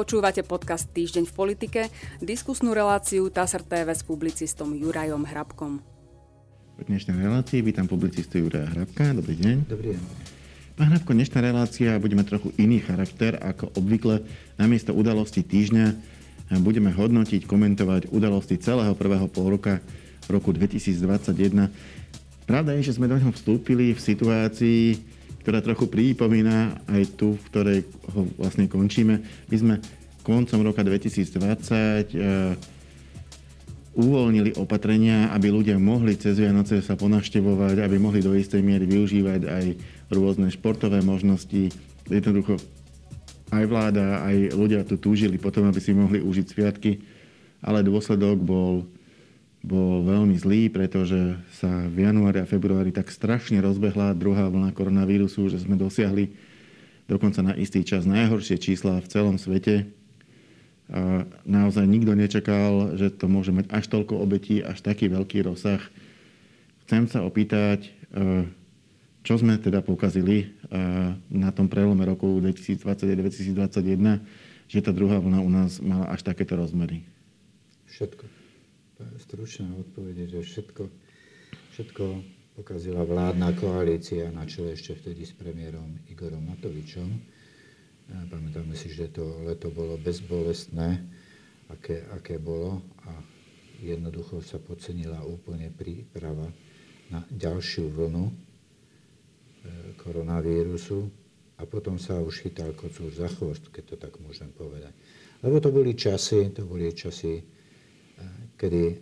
Počúvate podcast Týždeň v politike, diskusnú reláciu TASR TV s publicistom Jurajom Hrabkom. V dnešnej relácii vítam publicistu Juraja Hrabka. Dobrý deň. Dobrý deň. Pán Hrabko, dnešná relácia bude mať trochu iný charakter ako obvykle. Namiesto udalosti týždňa budeme hodnotiť, komentovať udalosti celého prvého pol roka roku 2021. Pravda je, že sme do neho vstúpili v situácii, ktorá trochu pripomína aj tu, v ktorej ho vlastne končíme. My sme koncom roka 2020 e, uvoľnili opatrenia, aby ľudia mohli cez Vianoce sa ponaštevovať, aby mohli do istej miery využívať aj rôzne športové možnosti. Jednoducho aj vláda, aj ľudia tu túžili potom, aby si mohli užiť sviatky, ale dôsledok bol bol veľmi zlý, pretože sa v januári a februári tak strašne rozbehla druhá vlna koronavírusu, že sme dosiahli dokonca na istý čas najhoršie čísla v celom svete. A naozaj nikto nečakal, že to môže mať až toľko obetí, až taký veľký rozsah. Chcem sa opýtať, e, čo sme teda pokazili e, na tom prelome roku 2020-2021, že tá druhá vlna u nás mala až takéto rozmery? Všetko stručná odpoveď, že všetko, všetko pokazila vládna koalícia na čele ešte vtedy s premiérom Igorom Matovičom. Pamätáme si, že to leto bolo bezbolestné, aké, aké bolo a jednoducho sa podcenila úplne príprava na ďalšiu vlnu e, koronavírusu a potom sa už chytal kocúr za chvost, keď to tak môžem povedať. Lebo to boli časy, to boli časy, kedy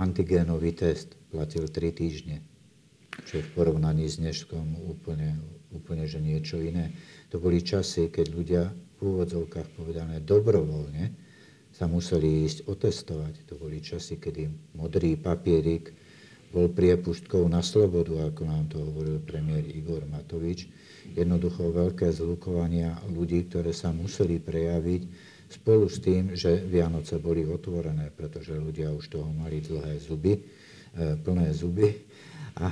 antigénový test platil 3 týždne, čo je v porovnaní s dneškom úplne, úplne že niečo iné. To boli časy, keď ľudia v úvodzovkách povedané dobrovoľne sa museli ísť otestovať. To boli časy, kedy modrý papierik bol priepustkou na slobodu, ako nám to hovoril premiér Igor Matovič. Jednoducho veľké zlukovania ľudí, ktoré sa museli prejaviť Spolu s tým, že Vianoce boli otvorené, pretože ľudia už toho mali dlhé zuby, e, plné zuby a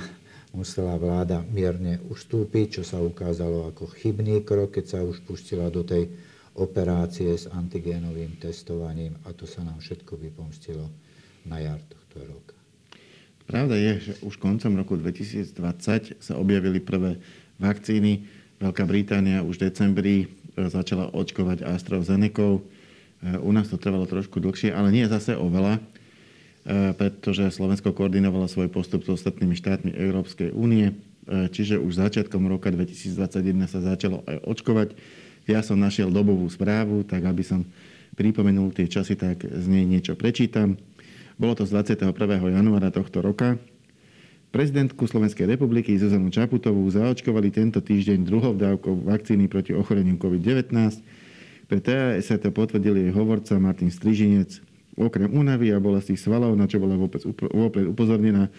musela vláda mierne ustúpiť, čo sa ukázalo ako chybný krok, keď sa už pustila do tej operácie s antigénovým testovaním a to sa nám všetko vypomstilo na jar tohto roka. Pravda je, že už koncom roku 2020 sa objavili prvé vakcíny. Veľká Británia už v decembri začala očkovať AstraZeneca. E, u nás to trvalo trošku dlhšie, ale nie zase oveľa, e, pretože Slovensko koordinovalo svoj postup s ostatnými štátmi Európskej únie, e, čiže už začiatkom roka 2021 sa začalo aj očkovať. Ja som našiel dobovú správu, tak aby som pripomenul tie časy, tak z nej niečo prečítam. Bolo to z 21. januára tohto roka. Prezidentku Slovenskej republiky Zuzanu Čaputovú zaočkovali tento týždeň druhou dávkou vakcíny proti ochoreniu COVID-19. Pre TAS sa to potvrdil jej hovorca Martin Strižinec. Okrem únavy a bolesti svalov, na čo bola vôbec, vôbec upozornená,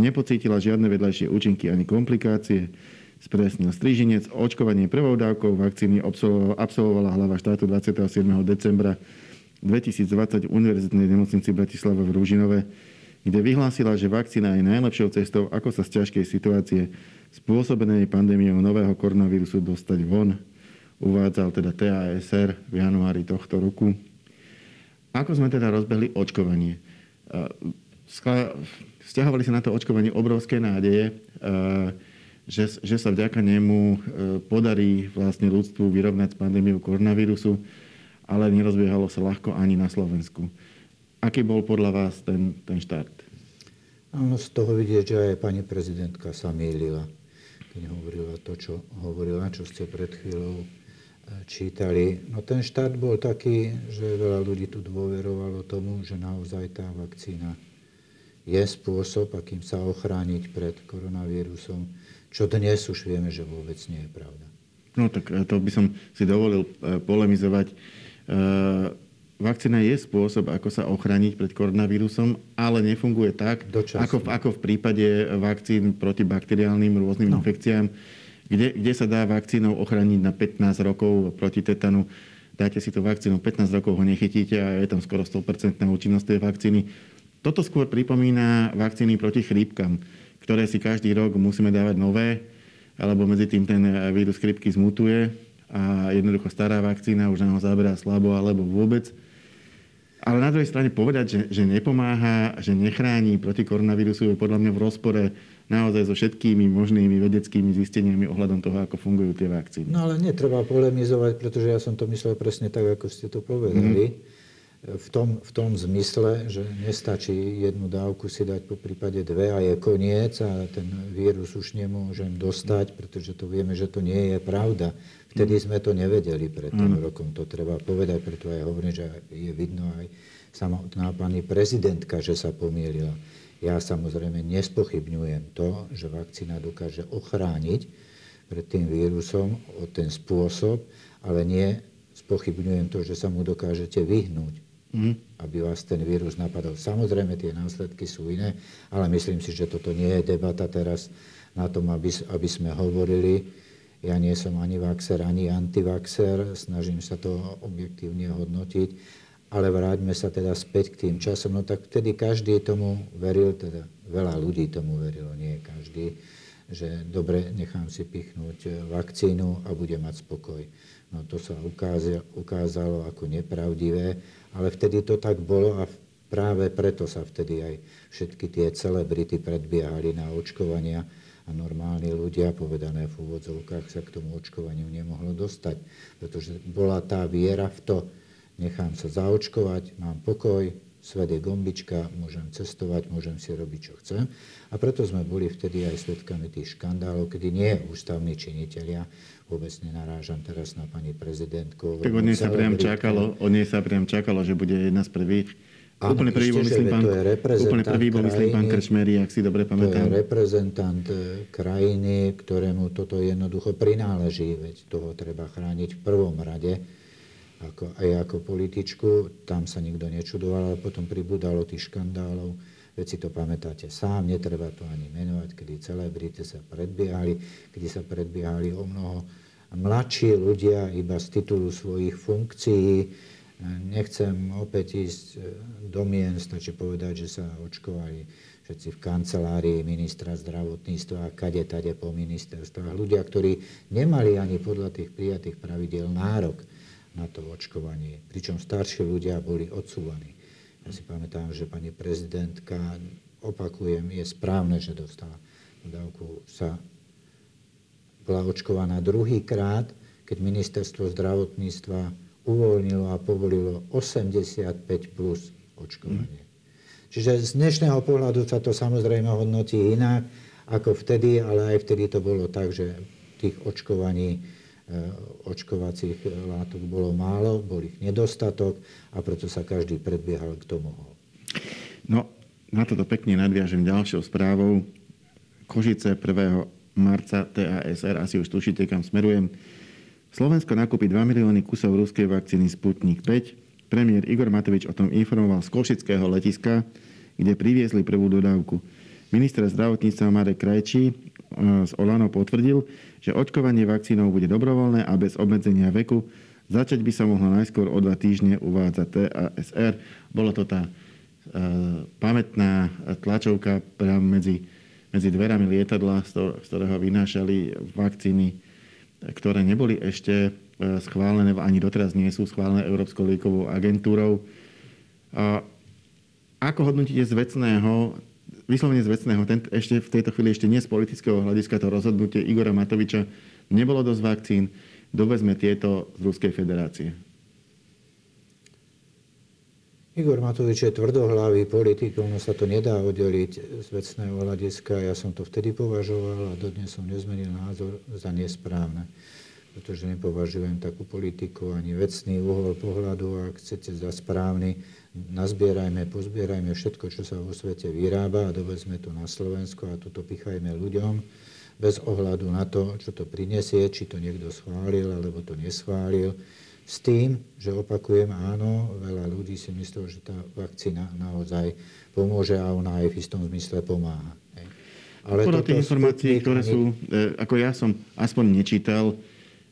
nepocítila žiadne vedľajšie účinky ani komplikácie. Spresnil Strižinec. Očkovanie prvou dávkou vakcíny absolvovala hlava štátu 27. decembra 2020 v Univerzitnej nemocnici Bratislava v Rúžinove kde vyhlásila, že vakcína je najlepšou cestou, ako sa z ťažkej situácie spôsobenej pandémiou nového koronavírusu dostať von. Uvádzal teda TASR v januári tohto roku. Ako sme teda rozbehli očkovanie? Vzťahovali sa na to očkovanie obrovské nádeje, že, že sa vďaka nemu e, podarí vlastne ľudstvu vyrovnať s pandémiou koronavírusu, ale nerozbiehalo sa ľahko ani na Slovensku. Aký bol podľa vás ten, ten štart? Áno, z toho vidieť, že aj pani prezidentka sa mýlila, keď hovorila to, čo hovorila, čo ste pred chvíľou e, čítali. No ten štart bol taký, že veľa ľudí tu dôverovalo tomu, že naozaj tá vakcína je spôsob, akým sa ochrániť pred koronavírusom, čo dnes už vieme, že vôbec nie je pravda. No tak e, to by som si dovolil e, polemizovať. Vakcína je spôsob, ako sa ochrániť pred koronavírusom, ale nefunguje tak, ako v, ako v prípade vakcín proti bakteriálnym rôznym no. infekciám, kde, kde sa dá vakcínou ochrániť na 15 rokov proti tetanu. Dáte si to vakcínu, 15 rokov ho nechytíte a je tam skoro 100% účinnosť tej vakcíny. Toto skôr pripomína vakcíny proti chrípkam, ktoré si každý rok musíme dávať nové, alebo medzi tým ten vírus chrípky zmutuje a jednoducho stará vakcína už nám ho zaberá slabo alebo vôbec. Ale na druhej strane povedať, že, že nepomáha, že nechráni proti koronavírusu je podľa mňa v rozpore naozaj so všetkými možnými vedeckými zisteniami ohľadom toho, ako fungujú tie vakcíny. No ale netreba polemizovať, pretože ja som to myslel presne tak, ako ste to povedali. Mm v tom, v tom zmysle, že nestačí jednu dávku si dať po prípade dve a je koniec a ten vírus už nemôžem dostať, pretože to vieme, že to nie je pravda. Vtedy sme to nevedeli pred tým mm. rokom, to treba povedať, preto aj hovorím, že je vidno aj samotná pani prezidentka, že sa pomýlila. Ja samozrejme nespochybňujem to, že vakcína dokáže ochrániť pred tým vírusom o ten spôsob, ale nie spochybňujem to, že sa mu dokážete vyhnúť mm. aby vás ten vírus napadol. Samozrejme, tie následky sú iné, ale myslím si, že toto nie je debata teraz na tom, aby, aby sme hovorili. Ja nie som ani vaxer, ani antivaxer, snažím sa to objektívne hodnotiť, ale vráťme sa teda späť k tým časom. No tak vtedy každý tomu veril, teda veľa ľudí tomu verilo, nie každý, že dobre, nechám si pichnúť vakcínu a budem mať spokoj. No to sa ukázalo ako nepravdivé ale vtedy to tak bolo a práve preto sa vtedy aj všetky tie celebrity predbiehali na očkovania a normálni ľudia, povedané v úvodzovkách, sa k tomu očkovaniu nemohlo dostať. Pretože bola tá viera v to, nechám sa zaočkovať, mám pokoj, svet je gombička, môžem cestovať, môžem si robiť, čo chcem. A preto sme boli vtedy aj svetkami tých škandálov, kedy nie ústavní činitelia vôbec nenarážam teraz na pani prezidentku. Tak od nej sa priam čakalo, od nej sa priam čakalo, že bude jedna z prvých. Áno, úplne prvý bol, myslím, pán, úplne prvý bol, myslím, pán Kršmery, ak si dobre pamätám. To je reprezentant e, krajiny, ktorému toto jednoducho prináleží, veď toho treba chrániť v prvom rade. Ako, aj ako političku, tam sa nikto nečudoval, ale potom pribudalo tých škandálov Veď si to pamätáte sám, netreba to ani menovať, kedy celebrity sa predbiehali, kedy sa predbiehali o mnoho mladší ľudia iba z titulu svojich funkcií. Nechcem opäť ísť e, do mien, stačí povedať, že sa očkovali všetci v kancelárii ministra zdravotníctva a kade tade po ministerstvách. Ľudia, ktorí nemali ani podľa tých prijatých pravidel nárok na to očkovanie, pričom starší ľudia boli odsúvaní. Ja si pamätám, že pani prezidentka, opakujem, je správne, že dostala dávku, sa bola očkovaná druhýkrát, keď ministerstvo zdravotníctva uvoľnilo a povolilo 85 plus očkovanie. Mm. Čiže z dnešného pohľadu sa to samozrejme hodnotí inak ako vtedy, ale aj vtedy to bolo tak, že tých očkovaní Eh, očkovacích látok bolo málo, bol ich nedostatok a preto sa každý predbiehal, kto mohol. No, na toto pekne nadviažem ďalšou správou. Košice 1. marca TASR, asi už tušíte, kam smerujem. Slovensko nakúpi 2 milióny kusov ruskej vakcíny Sputnik 5. Premiér Igor Matovič o tom informoval z Košického letiska, kde priviezli prvú dodávku. Minister zdravotníctva Marek Krajčí eh, z Olano potvrdil, že očkovanie vakcínou bude dobrovoľné a bez obmedzenia veku. Začať by sa mohlo najskôr o dva týždne uvádzať TASR. Bolo to tá e, pamätná tlačovka priamo medzi, medzi dverami lietadla, z ktorého vynášali vakcíny, ktoré neboli ešte e, schválené, ani doteraz nie sú schválené Európskou liekovou agentúrou. Ako hodnotíte z vecného vyslovene z vecného, ten, ešte v tejto chvíli ešte nie z politického hľadiska to rozhodnutie Igora Matoviča, nebolo dosť vakcín, dovezme tieto z Ruskej federácie. Igor Matovič je tvrdohlavý politik, ono sa to nedá oddeliť z vecného hľadiska. Ja som to vtedy považoval a dodnes som nezmenil názor za nesprávne pretože nepovažujem takú politiku ani vecný uhol pohľadu, ak chcete za správny, nazbierajme, pozbierajme všetko, čo sa vo svete vyrába a dovezme to na Slovensko a toto pichajme ľuďom bez ohľadu na to, čo to prinesie, či to niekto schválil alebo to neschválil. S tým, že opakujem, áno, veľa ľudí si myslí, že tá vakcína naozaj pomôže a ona aj v istom zmysle pomáha. Ale Podľa tých informácií, ktoré ani... sú, e, ako ja som aspoň nečítal,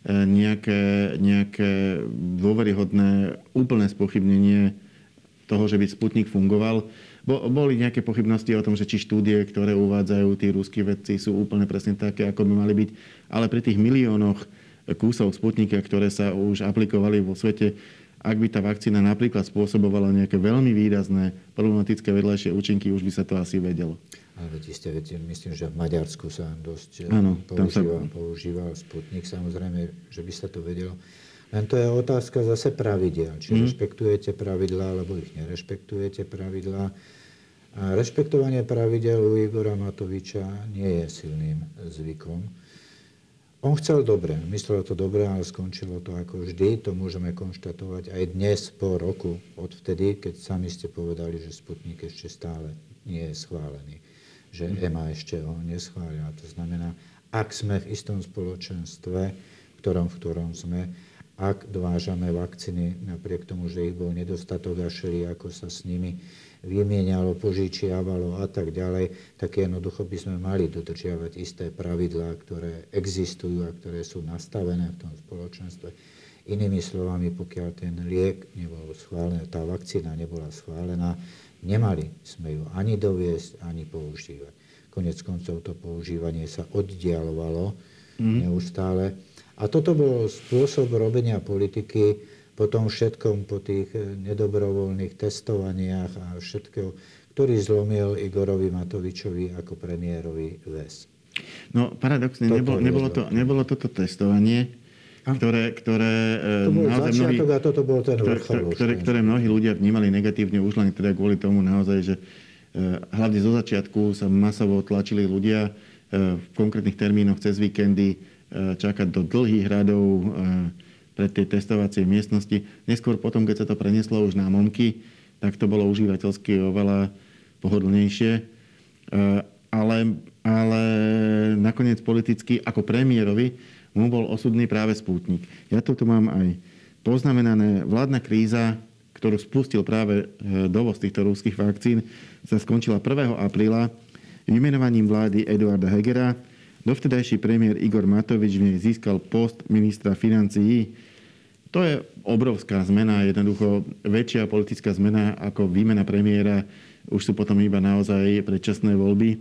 E, nejaké, nejaké dôveryhodné úplné spochybnenie toho, že by Sputnik fungoval. Bo, boli nejaké pochybnosti o tom, že či štúdie, ktoré uvádzajú tí ruskí vedci, sú úplne presne také, ako by mali byť. Ale pri tých miliónoch kusov Sputnika, ktoré sa už aplikovali vo svete, ak by tá vakcína napríklad spôsobovala nejaké veľmi výrazné problematické vedľajšie účinky, už by sa to asi vedelo. Ale veď ste, veď, myslím, že v Maďarsku sa dosť ano, používa, sa... používal Sputnik, samozrejme, že by sa to vedelo. Len to je otázka zase pravidel. Či mm. rešpektujete pravidlá, alebo ich nerešpektujete pravidlá. A rešpektovanie pravidel u Igora Matoviča nie je silným zvykom. On chcel dobre, myslel to dobre, ale skončilo to ako vždy. To môžeme konštatovať aj dnes po roku od vtedy, keď sami ste povedali, že Sputnik ešte stále nie je schválený. Že mhm. EMA ešte ho neschválila. To znamená, ak sme v istom spoločenstve, v ktorom, v ktorom sme, ak dovážame vakcíny, napriek tomu, že ich bol nedostatok a šeli, ako sa s nimi vymienialo, požičiavalo a tak ďalej, tak jednoducho by sme mali dodržiavať isté pravidlá, ktoré existujú a ktoré sú nastavené v tom spoločenstve. Inými slovami, pokiaľ ten liek nebol schválený, tá vakcína nebola schválená, nemali sme ju ani doviesť, ani používať. Konec koncov to používanie sa oddialovalo mm. neustále. A toto bol spôsob robenia politiky, po tom všetkom, po tých eh, nedobrovoľných testovaniach a všetkého, ktorý zlomil Igorovi Matovičovi ako premiérovi väz. No paradoxne, nebolo, nebolo, to, nebolo toto testovanie, ktoré, ktoré eh, to bol naozaj mnohí, a toto bol ten vrchol. Ktoré, ktoré, ktoré mnohí ľudia vnímali negatívne už len teda kvôli tomu naozaj, že eh, hlavne zo začiatku sa masovo tlačili ľudia v konkrétnych termínoch cez víkendy čakať do dlhých radov pre tie testovacie miestnosti. Neskôr potom, keď sa to preneslo už na momky, tak to bolo užívateľsky oveľa pohodlnejšie. E, ale, ale nakoniec politicky ako premiérovi mu bol osudný práve spútnik. Ja to tu mám aj poznamenané. Vládna kríza, ktorú spustil práve e, dovoz týchto rúských vakcín, sa skončila 1. apríla vymenovaním vlády Eduarda Hegera, Dovtedajší premiér Igor Matovič v nej získal post ministra financií. To je obrovská zmena, jednoducho väčšia politická zmena ako výmena premiéra. Už sú potom iba naozaj predčasné voľby.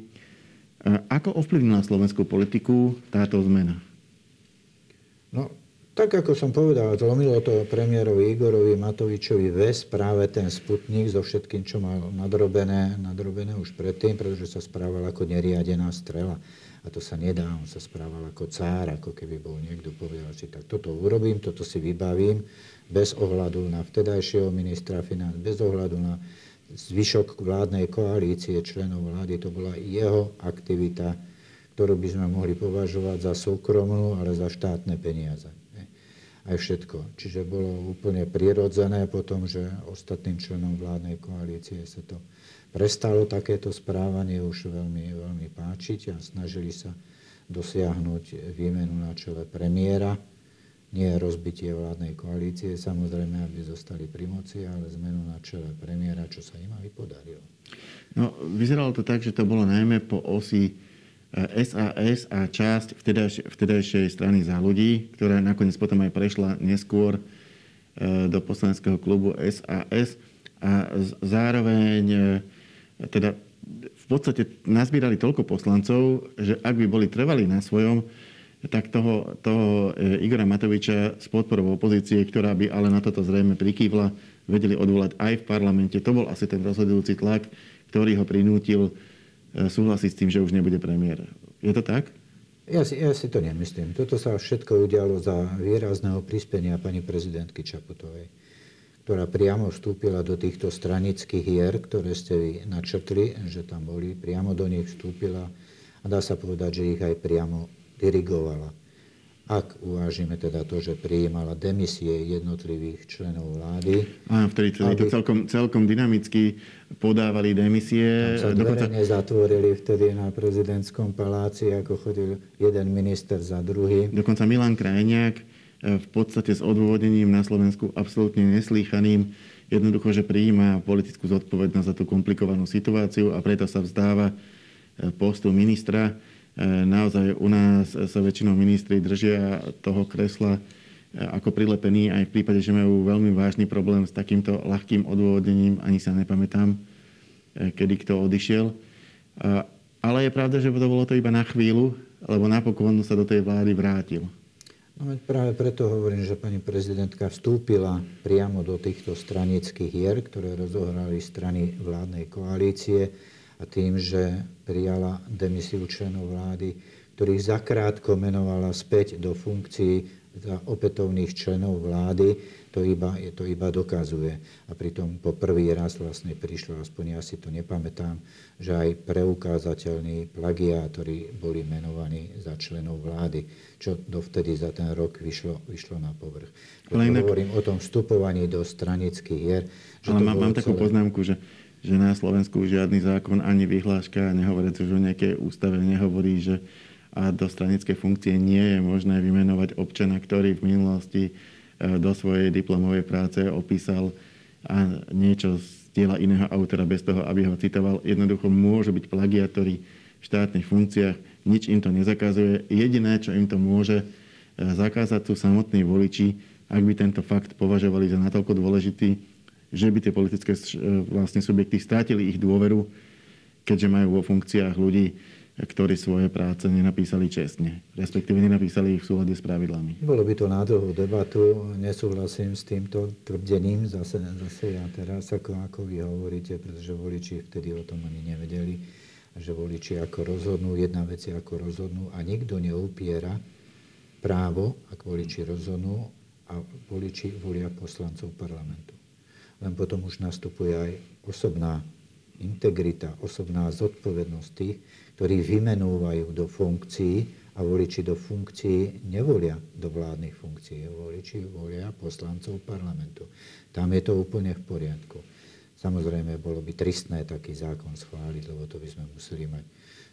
Ako ovplyvnila slovenskú politiku táto zmena? No, tak ako som povedal, zlomilo to premiérovi Igorovi Matovičovi ves práve ten Sputnik so všetkým, čo mal nadrobené, nadrobené už predtým, pretože sa správal ako neriadená strela. A to sa nedá, on sa správal ako cár, ako keby bol niekto povedal si, tak toto urobím, toto si vybavím, bez ohľadu na vtedajšieho ministra financí, bez ohľadu na zvyšok vládnej koalície členov vlády. To bola jeho aktivita, ktorú by sme mohli považovať za súkromnú, ale za štátne peniaze. Aj všetko. Čiže bolo úplne prirodzené potom, že ostatným členom vládnej koalície sa to prestalo takéto správanie už veľmi, veľmi páčiť a snažili sa dosiahnuť výmenu na čele premiéra. Nie rozbitie vládnej koalície, samozrejme, aby zostali pri moci, ale zmenu na čele premiéra, čo sa im aj podarilo. No, vyzeralo to tak, že to bolo najmä po osi SAS a časť vtedajšej, vtedajšej strany za ľudí, ktorá nakoniec potom aj prešla neskôr eh, do poslaneckého klubu SAS a zároveň eh, teda v podstate nazbírali toľko poslancov, že ak by boli trvali na svojom, tak toho, toho e, Igora Matoviča s podporou opozície, ktorá by ale na toto zrejme prikývla, vedeli odvolať aj v parlamente. To bol asi ten rozhodujúci tlak, ktorý ho prinútil e, súhlasiť s tým, že už nebude premiér. Je to tak? Ja si, ja si to nemyslím. Toto sa všetko udialo za výrazného prispenia pani prezidentky Čaputovej ktorá priamo vstúpila do týchto stranických hier, ktoré ste vy načrtli, že tam boli, priamo do nich vstúpila a dá sa povedať, že ich aj priamo dirigovala. Ak uvážime teda to, že prijímala demisie jednotlivých členov vlády. Áno, vtedy aby... to celkom, celkom dynamicky podávali demisie. Tam sa dokonca... zatvorili vtedy na prezidentskom paláci, ako chodil jeden minister za druhý. Dokonca Milan Krajniak v podstate s odôvodením na Slovensku absolútne neslýchaným, jednoducho, že prijíma politickú zodpovednosť za tú komplikovanú situáciu a preto sa vzdáva e, postu ministra. E, naozaj u nás sa väčšinou ministri držia toho kresla e, ako prilepení aj v prípade, že majú veľmi vážny problém s takýmto ľahkým odôvodením, ani sa nepamätám, kedy kto odišiel. Ale je pravda, že to bolo to iba na chvíľu, lebo napokon sa do tej vlády vrátil. No práve preto hovorím, že pani prezidentka vstúpila priamo do týchto stranických hier, ktoré rozohrali strany vládnej koalície a tým, že prijala demisiu členov vlády, ktorých zakrátko menovala späť do funkcií za opätovných členov vlády, to iba, to iba dokazuje. A pritom po prvý raz vlastne prišlo, aspoň ja si to nepamätám, že aj preukázateľní plagiátori boli menovaní za členov vlády, čo dovtedy za ten rok vyšlo, vyšlo na povrch. Ale inak... hovorím o tom vstupovaní do stranických hier. Ale mám, mám takú celé... poznámku, že že na Slovensku žiadny zákon ani vyhláška, nehovoriac už o nejakej ústave, nehovorí, že a do stranickej funkcie nie je možné vymenovať občana, ktorý v minulosti e, do svojej diplomovej práce opísal a niečo z diela iného autora bez toho, aby ho citoval. Jednoducho môžu byť plagiatori v štátnych funkciách, nič im to nezakazuje. Jediné, čo im to môže e, zakázať, sú samotní voliči, ak by tento fakt považovali za natoľko dôležitý, že by tie politické e, vlastne subjekty strátili ich dôveru, keďže majú vo funkciách ľudí, ktorí svoje práce nenapísali čestne, respektíve nenapísali ich v súlade s pravidlami. Bolo by to na dlhú debatu, nesúhlasím s týmto tvrdením, zase, zase ja teraz, ako, ako vy hovoríte, pretože voliči vtedy o tom ani nevedeli, že voliči ako rozhodnú, jedna vec je ako rozhodnú a nikto neupiera právo, ak voliči rozhodnú a voliči volia poslancov parlamentu. Len potom už nastupuje aj osobná integrita, osobná zodpovednosť tých, ktorí vymenúvajú do funkcií a voliči do funkcií nevolia do vládnych funkcií. Voliči volia poslancov parlamentu. Tam je to úplne v poriadku. Samozrejme, bolo by tristné taký zákon schváliť, lebo to by sme museli mať.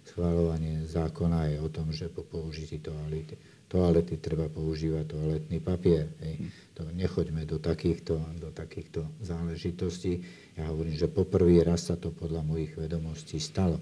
Schváľovanie zákona je o tom, že po použití toalety, toalety treba používať toaletný papier. Hej. To nechoďme do takýchto, do takýchto záležitostí. Ja hovorím, že poprvý raz sa to podľa mojich vedomostí stalo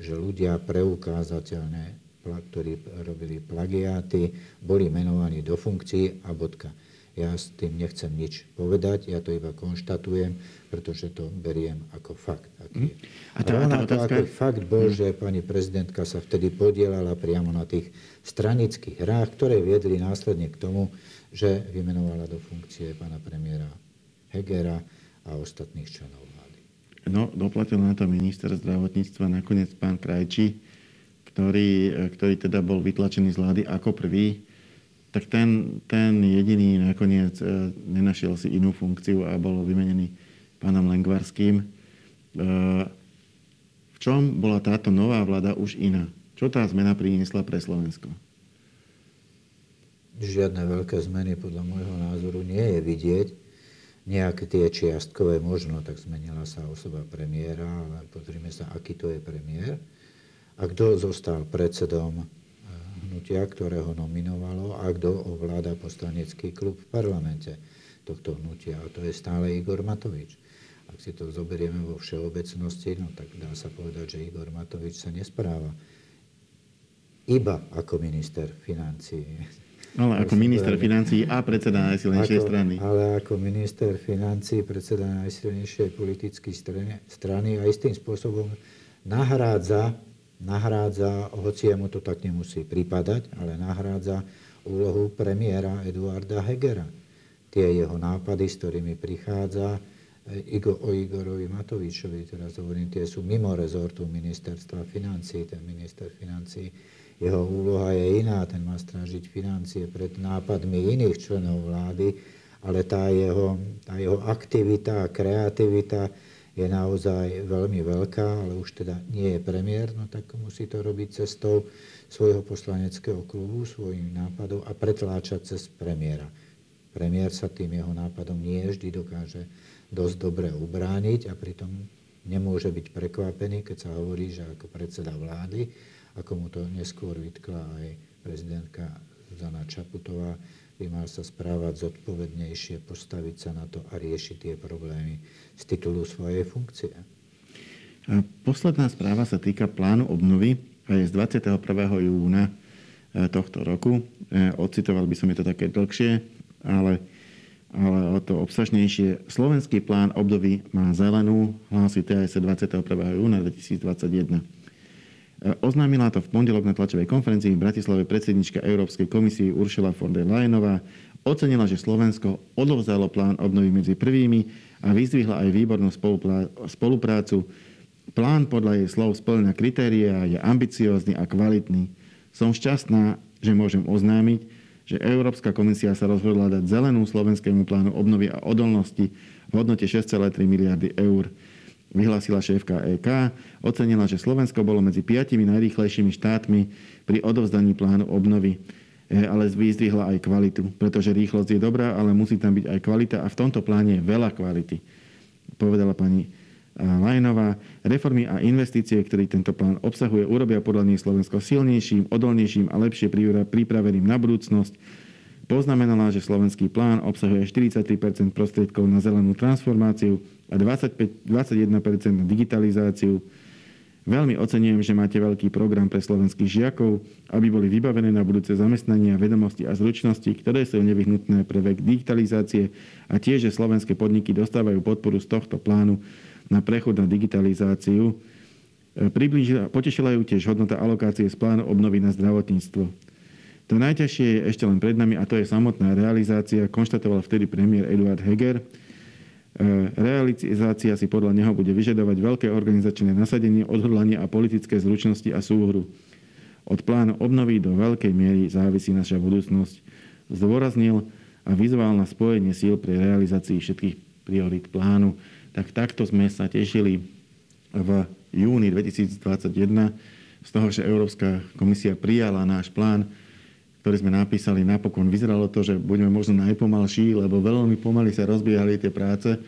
že ľudia preukázateľné, ktorí robili plagiáty, boli menovaní do funkcií a bodka. Ja s tým nechcem nič povedať, ja to iba konštatujem, pretože to beriem ako fakt. Aký. Mm. A tá, tá otázka... ako fakt bol, mm. že pani prezidentka sa vtedy podielala priamo na tých stranických hrách, ktoré viedli následne k tomu, že vymenovala do funkcie pána premiéra Hegera a ostatných členov No, doplatil na to minister zdravotníctva nakoniec pán Krajči, ktorý, ktorý teda bol vytlačený z vlády ako prvý, tak ten, ten jediný nakoniec e, nenašiel si inú funkciu a bol vymenený pánom Lengvarským. E, v čom bola táto nová vláda už iná? Čo tá zmena priniesla pre Slovensko? Žiadne veľké zmeny podľa môjho názoru nie je vidieť nejaké tie čiastkové možno, tak zmenila sa osoba premiéra, ale pozrime sa, aký to je premiér. A kto zostal predsedom hnutia, ktorého nominovalo a kto ovláda poslanecký klub v parlamente tohto hnutia. A to je stále Igor Matovič. Ak si to zoberieme vo všeobecnosti, no tak dá sa povedať, že Igor Matovič sa nespráva iba ako minister financií ale ako minister financí a predseda najsilnejšej ako, strany. Ale ako minister financí, predseda najsilnejšej politickej strany, strany a istým spôsobom nahrádza, nahrádza, hoci jemu to tak nemusí pripadať, ale nahrádza úlohu premiéra Eduarda Hegera. Tie jeho nápady, s ktorými prichádza, Igo, o Igorovi Matovičovi, teraz hovorím, tie sú mimo rezortu ministerstva financí. Ten minister financí jeho úloha je iná, ten má strážiť financie pred nápadmi iných členov vlády, ale tá jeho, tá jeho aktivita a kreativita je naozaj veľmi veľká, ale už teda nie je premiér, no tak musí to robiť cestou svojho poslaneckého klubu, svojim nápadom a pretláčať cez premiéra. Premiér sa tým jeho nápadom nie vždy dokáže dosť dobre ubrániť a pritom nemôže byť prekvapený, keď sa hovorí, že ako predseda vlády ako mu to neskôr vytkla aj prezidentka Zana Čaputová, by mal sa správať zodpovednejšie, postaviť sa na to a riešiť tie problémy z titulu svojej funkcie. Posledná správa sa týka plánu obnovy a je z 21. júna e, tohto roku. E, ocitoval by som je to také dlhšie, ale, ale o to obsažnejšie. Slovenský plán obnovy má zelenú, hlási TAS 21. júna 2021. Oznámila to v pondelok na tlačovej konferencii v Bratislave predsednička Európskej komisie Uršila von der Leyenová. Ocenila, že Slovensko odovzdalo plán obnovy medzi prvými a vyzdvihla aj výbornú spoluprácu. Plán podľa jej slov splňa kritéria, je ambiciózny a kvalitný. Som šťastná, že môžem oznámiť, že Európska komisia sa rozhodla dať zelenú slovenskému plánu obnovy a odolnosti v hodnote 6,3 miliardy eur vyhlásila šéfka EK, ocenila, že Slovensko bolo medzi piatimi najrýchlejšími štátmi pri odovzdaní plánu obnovy, e, ale vyzdvihla aj kvalitu, pretože rýchlosť je dobrá, ale musí tam byť aj kvalita a v tomto pláne je veľa kvality, povedala pani Lajnová. Reformy a investície, ktoré tento plán obsahuje, urobia podľa nej Slovensko silnejším, odolnejším a lepšie pripraveným na budúcnosť. Poznamenala, že slovenský plán obsahuje 43% prostriedkov na zelenú transformáciu, a 25, 21% na digitalizáciu. Veľmi ocenujem, že máte veľký program pre slovenských žiakov, aby boli vybavené na budúce zamestnania, vedomosti a zručnosti, ktoré sú nevyhnutné pre vek digitalizácie a tiež, že slovenské podniky dostávajú podporu z tohto plánu na prechod na digitalizáciu. Priblížila, potešila ju tiež hodnota alokácie z plánu obnovy na zdravotníctvo. To najťažšie je ešte len pred nami a to je samotná realizácia, konštatoval vtedy premiér Eduard Heger. E, realizácia si podľa neho bude vyžadovať veľké organizačné nasadenie, odhodlanie a politické zručnosti a súhru. Od plánu obnovy do veľkej miery závisí naša budúcnosť. Zdôraznil a vyzval na spojenie síl pri realizácii všetkých priorit plánu. Tak takto sme sa tešili v júni 2021 z toho, že Európska komisia prijala náš plán ktorý sme napísali, napokon vyzeralo to, že budeme možno najpomalší, lebo veľmi pomaly sa rozbiehali tie práce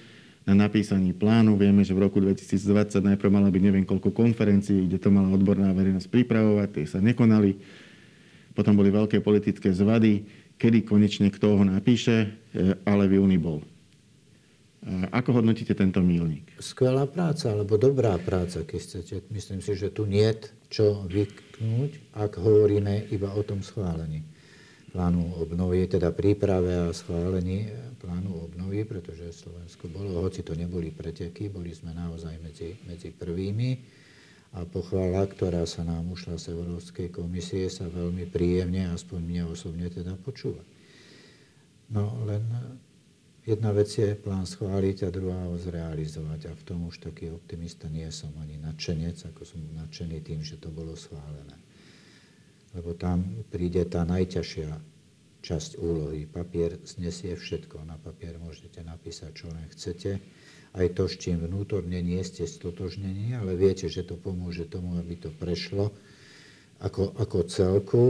na napísaní plánu. Vieme, že v roku 2020 najprv mala byť neviem koľko konferencií, kde to mala odborná verejnosť pripravovať, tie sa nekonali. Potom boli veľké politické zvady, kedy konečne kto ho napíše, e, ale v júni bol. Ako hodnotíte tento mílnik? Skvelá práca, alebo dobrá práca, keď chcete. Myslím si, že tu nie čo vyknúť, ak hovoríme iba o tom schválení plánu obnovy, teda príprave a schválení plánu obnovy, pretože Slovensko bolo, hoci to neboli preteky, boli sme naozaj medzi, medzi prvými. A pochvala, ktorá sa nám ušla z Európskej komisie, sa veľmi príjemne, aspoň mne osobne teda počúva. No len Jedna vec je plán schváliť a druhá ho zrealizovať. A v tom už taký optimista nie som ani nadšenec, ako som nadšený tým, že to bolo schválené. Lebo tam príde tá najťažšia časť úlohy. Papier znesie všetko. Na papier môžete napísať, čo len chcete. Aj to, s čím vnútorne nie ste stotožnení, ale viete, že to pomôže tomu, aby to prešlo ako, ako celku.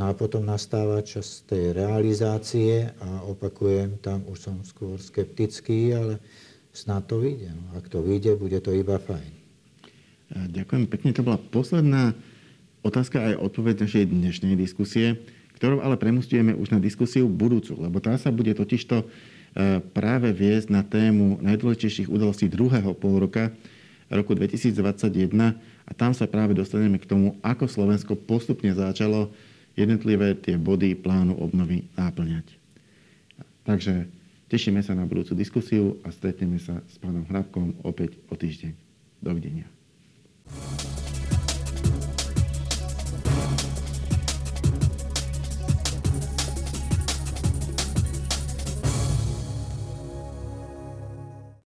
No a potom nastáva čas tej realizácie a opakujem, tam už som skôr skeptický, ale snad to vyjde. No, ak to vyjde, bude to iba fajn. Ďakujem pekne. To bola posledná otázka aj odpoveď našej dnešnej diskusie, ktorou ale premustujeme už na diskusiu budúcu, lebo tá sa bude totižto e, práve viesť na tému najdôležitejších udalostí druhého pol roka roku 2021 a tam sa práve dostaneme k tomu, ako Slovensko postupne začalo jednotlivé tie body plánu obnovy náplňať. Takže tešíme sa na budúcu diskusiu a stretneme sa s pánom Hrabkom opäť o týždeň. Dovidenia. thank you